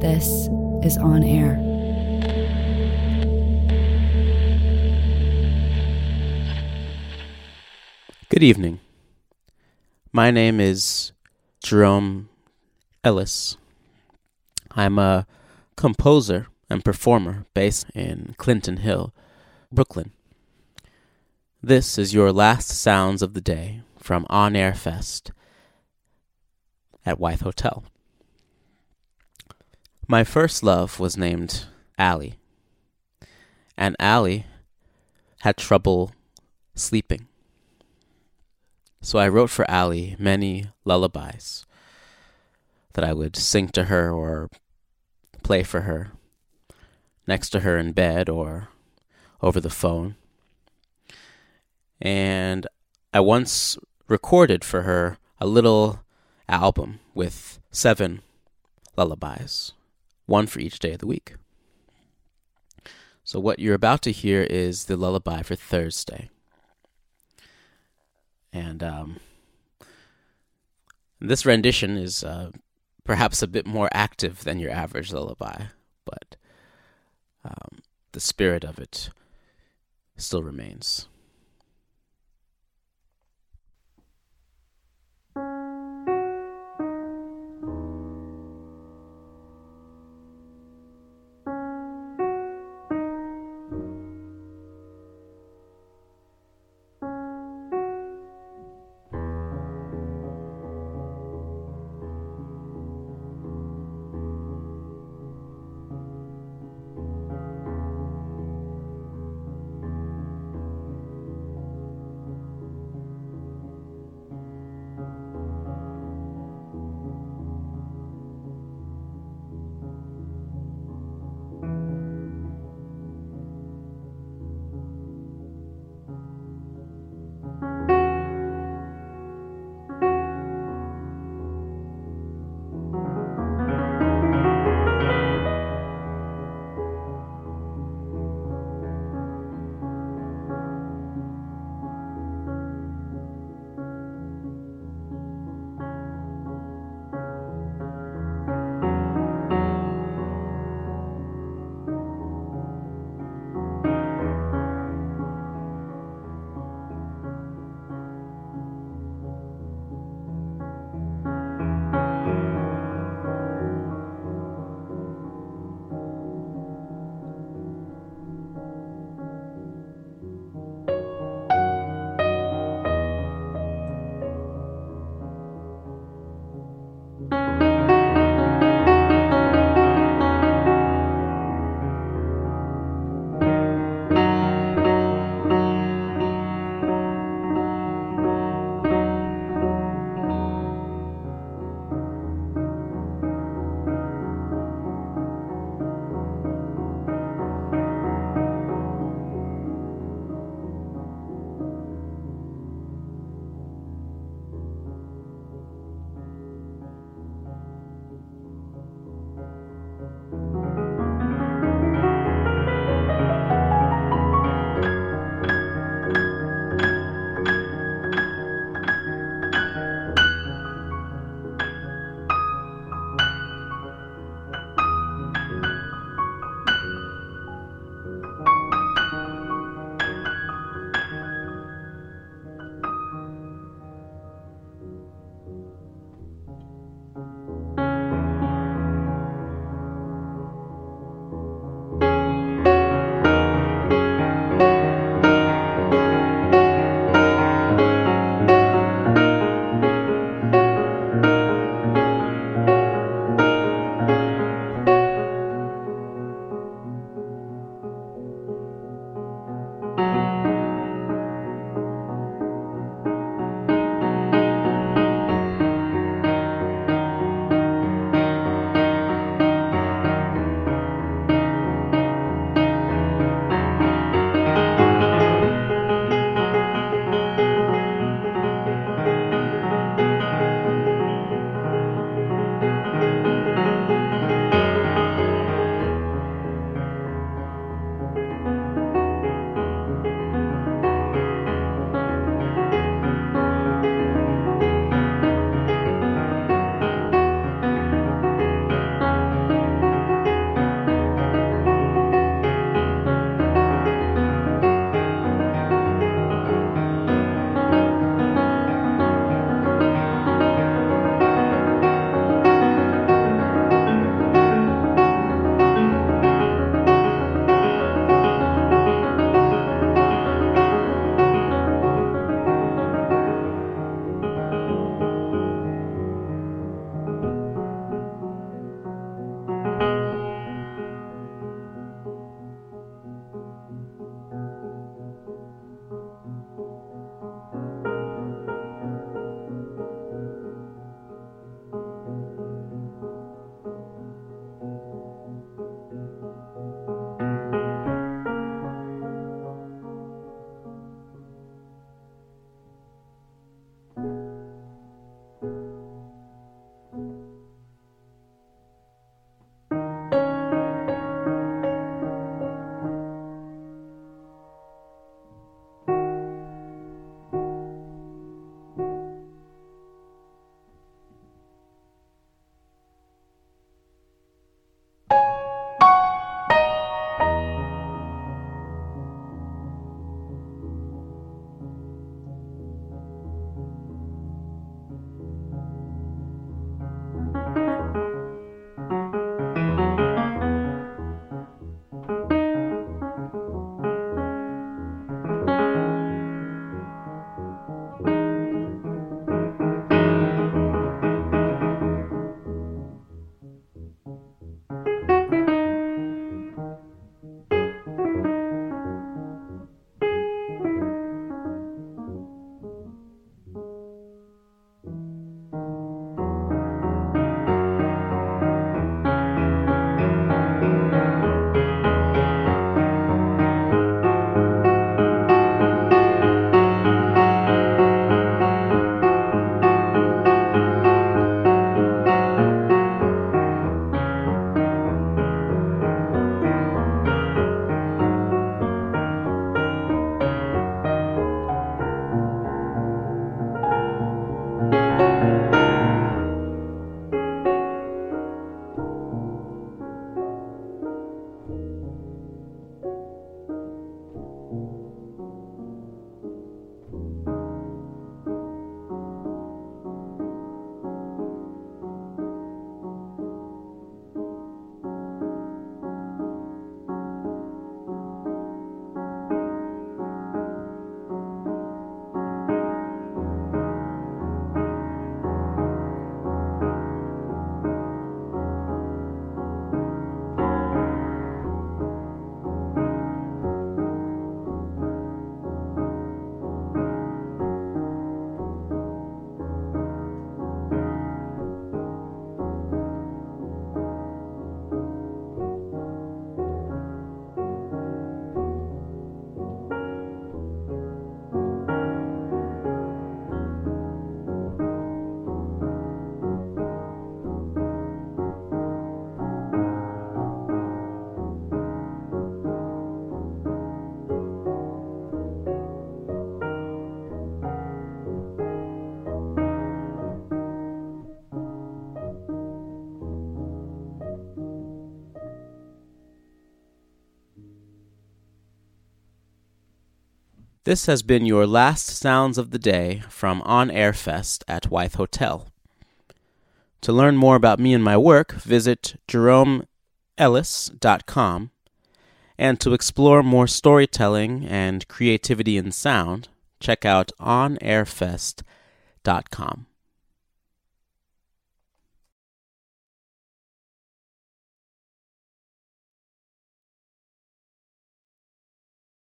This is On Air. Good evening. My name is Jerome Ellis. I'm a composer and performer based in Clinton Hill, Brooklyn. This is your last sounds of the day from On Air Fest at Wythe Hotel. My first love was named Allie, and Allie had trouble sleeping. So I wrote for Allie many lullabies that I would sing to her or play for her next to her in bed or over the phone. And I once recorded for her a little album with seven lullabies, one for each day of the week. So, what you're about to hear is the lullaby for Thursday. And um, this rendition is uh, perhaps a bit more active than your average lullaby, but um, the spirit of it still remains. This has been your last sounds of the day from On Air Fest at Wythe Hotel. To learn more about me and my work, visit jeromeellis.com. And to explore more storytelling and creativity in sound, check out onairfest.com.